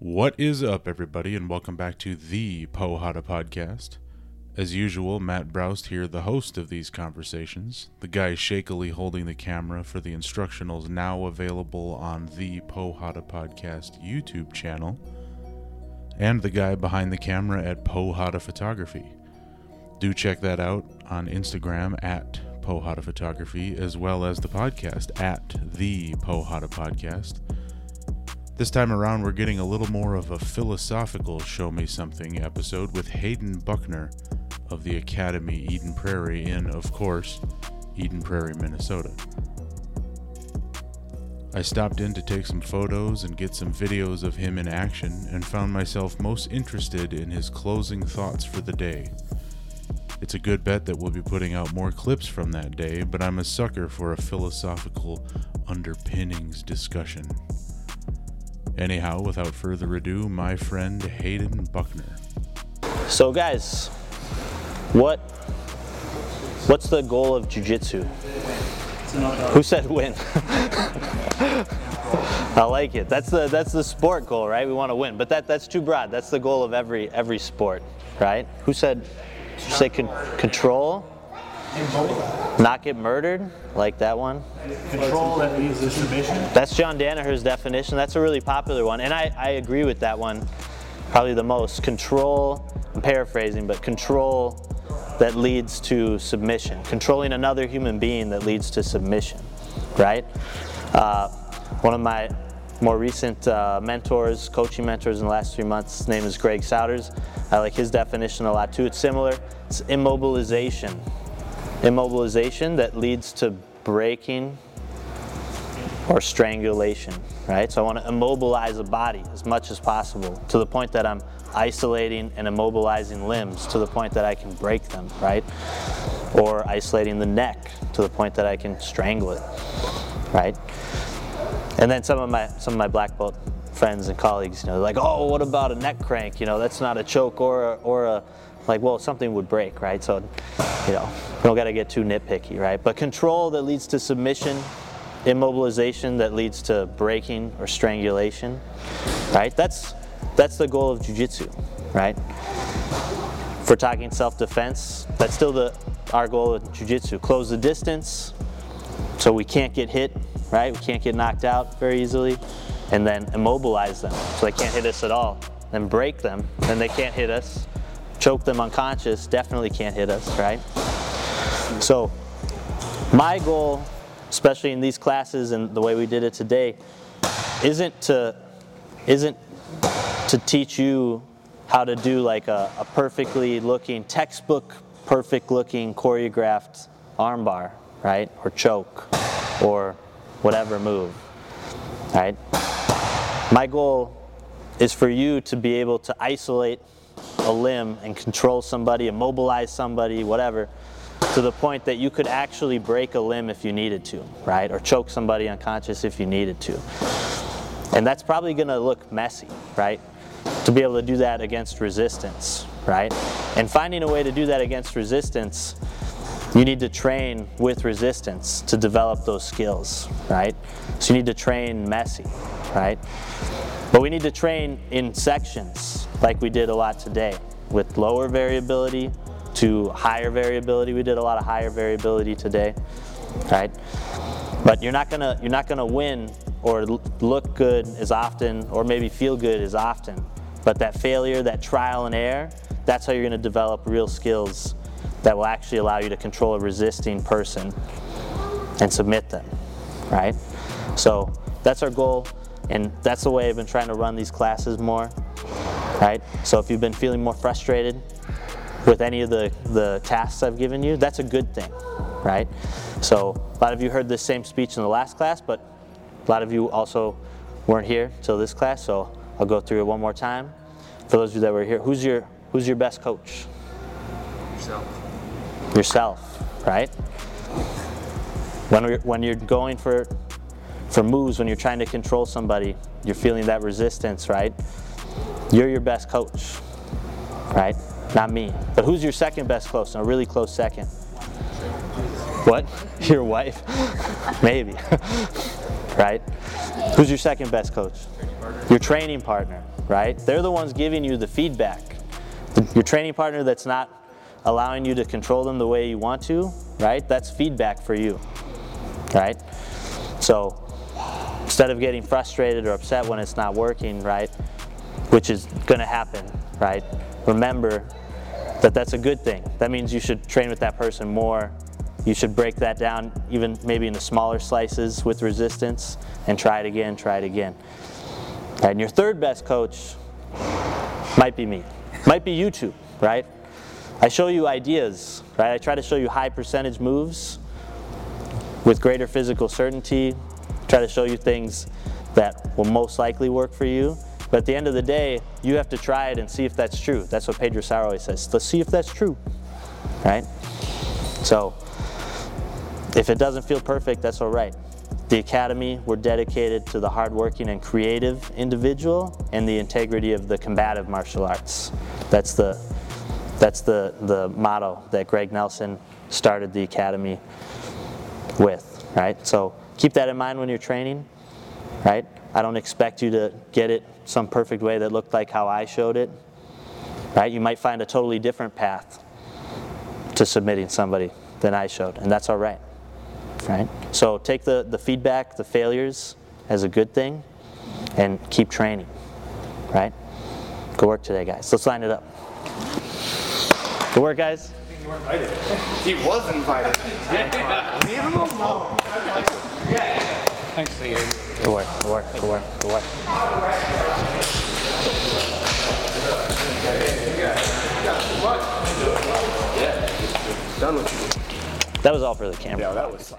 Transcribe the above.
What is up, everybody, and welcome back to the Porrada podcast. As usual, Matt Broust here, the host of these conversations, the guy shakily holding the camera for the instructionals now available on the Porrada podcast YouTube channel, and the guy behind the camera at Porrada Photography. Do check that out on Instagram at Porrada Photography, as well as the podcast at the Porrada Podcast. This time around, we're getting a little more of a philosophical Show Me Something episode with Hayden Buckner of the Academy Eden Prairie in, of course, Eden Prairie, Minnesota. I stopped in to take some photos and get some videos of him in action and found myself most interested in his closing thoughts for the day. It's a good bet that we'll be putting out more clips from that day, but I'm a sucker for a philosophical underpinnings discussion. Anyhow, without further ado, my friend Hayden Buckner. So, guys, what what's the goal of jujitsu? Who said win? I like it. That's the that's the sport goal, right? We want to win, but that that's too broad. That's the goal of every every sport, right? Who said? Say con- control. Not get murdered, like that one. Control that leads to submission. That's John Danaher's definition. That's a really popular one, and I, I agree with that one probably the most. Control, I'm paraphrasing, but control that leads to submission. Controlling another human being that leads to submission, right? Uh, one of my more recent uh, mentors, coaching mentors in the last three months, his name is Greg Souders. I like his definition a lot too. It's similar. It's immobilization immobilization that leads to breaking or strangulation, right? So I want to immobilize a body as much as possible to the point that I'm isolating and immobilizing limbs to the point that I can break them, right? Or isolating the neck to the point that I can strangle it, right? And then some of my some of my black belt friends and colleagues, you know, like, oh, what about a neck crank? You know, that's not a choke or a, or a like, well, something would break, right? So, you know, we don't got to get too nitpicky, right? But control that leads to submission, immobilization that leads to breaking or strangulation, right? That's that's the goal of jujitsu, right? for talking self-defense, that's still the our goal of jujitsu. Close the distance, so we can't get hit, right? We can't get knocked out very easily, and then immobilize them so they can't hit us at all. Then break them, then they can't hit us choke them unconscious, definitely can't hit us, right? So, my goal, especially in these classes and the way we did it today, isn't to isn't to teach you how to do like a, a perfectly looking textbook perfect looking choreographed armbar, right? Or choke or whatever move. Right? My goal is for you to be able to isolate a limb and control somebody, immobilize somebody, whatever, to the point that you could actually break a limb if you needed to, right? Or choke somebody unconscious if you needed to. And that's probably going to look messy, right? To be able to do that against resistance, right? And finding a way to do that against resistance, you need to train with resistance to develop those skills, right? So you need to train messy, right? But we need to train in sections like we did a lot today with lower variability to higher variability. We did a lot of higher variability today, right? But you're not gonna you're not gonna win or look good as often or maybe feel good as often. But that failure, that trial and error, that's how you're gonna develop real skills that will actually allow you to control a resisting person and submit them, right? So that's our goal. And that's the way I've been trying to run these classes more, right? So if you've been feeling more frustrated with any of the, the tasks I've given you, that's a good thing, right? So a lot of you heard this same speech in the last class, but a lot of you also weren't here till this class, so I'll go through it one more time. For those of you that were here, who's your who's your best coach? Yourself. Yourself, right? When, when you're going for for moves when you're trying to control somebody, you're feeling that resistance, right? You're your best coach, right? Not me. But who's your second best coach? A really close second. What? Your wife? Maybe. right? Who's your second best coach? Your training partner, right? They're the ones giving you the feedback. Your training partner that's not allowing you to control them the way you want to, right? That's feedback for you, right? So instead of getting frustrated or upset when it's not working, right, which is going to happen, right? Remember that that's a good thing. That means you should train with that person more. You should break that down even maybe into smaller slices with resistance and try it again, try it again. And your third best coach might be me, might be you two, right? I show you ideas, right? I try to show you high percentage moves with greater physical certainty, try to show you things that will most likely work for you. But at the end of the day, you have to try it and see if that's true. That's what Pedro Sauer always says. Let's see if that's true, right? So, if it doesn't feel perfect, that's all right. The Academy, we're dedicated to the hardworking and creative individual and the integrity of the combative martial arts. That's the, that's the, the motto that Greg Nelson started the Academy with, right? So keep that in mind when you're training, right? I don't expect you to get it some perfect way that looked like how I showed it, right? You might find a totally different path to submitting somebody than I showed, and that's all right, right? So take the, the feedback, the failures as a good thing, and keep training, right? Good work today, guys. Let's line it up. Good work, guys. He was invited. Leave him alone. Good work, good work, good work, good work. Done with you. That was all for the camera. Yeah, that was.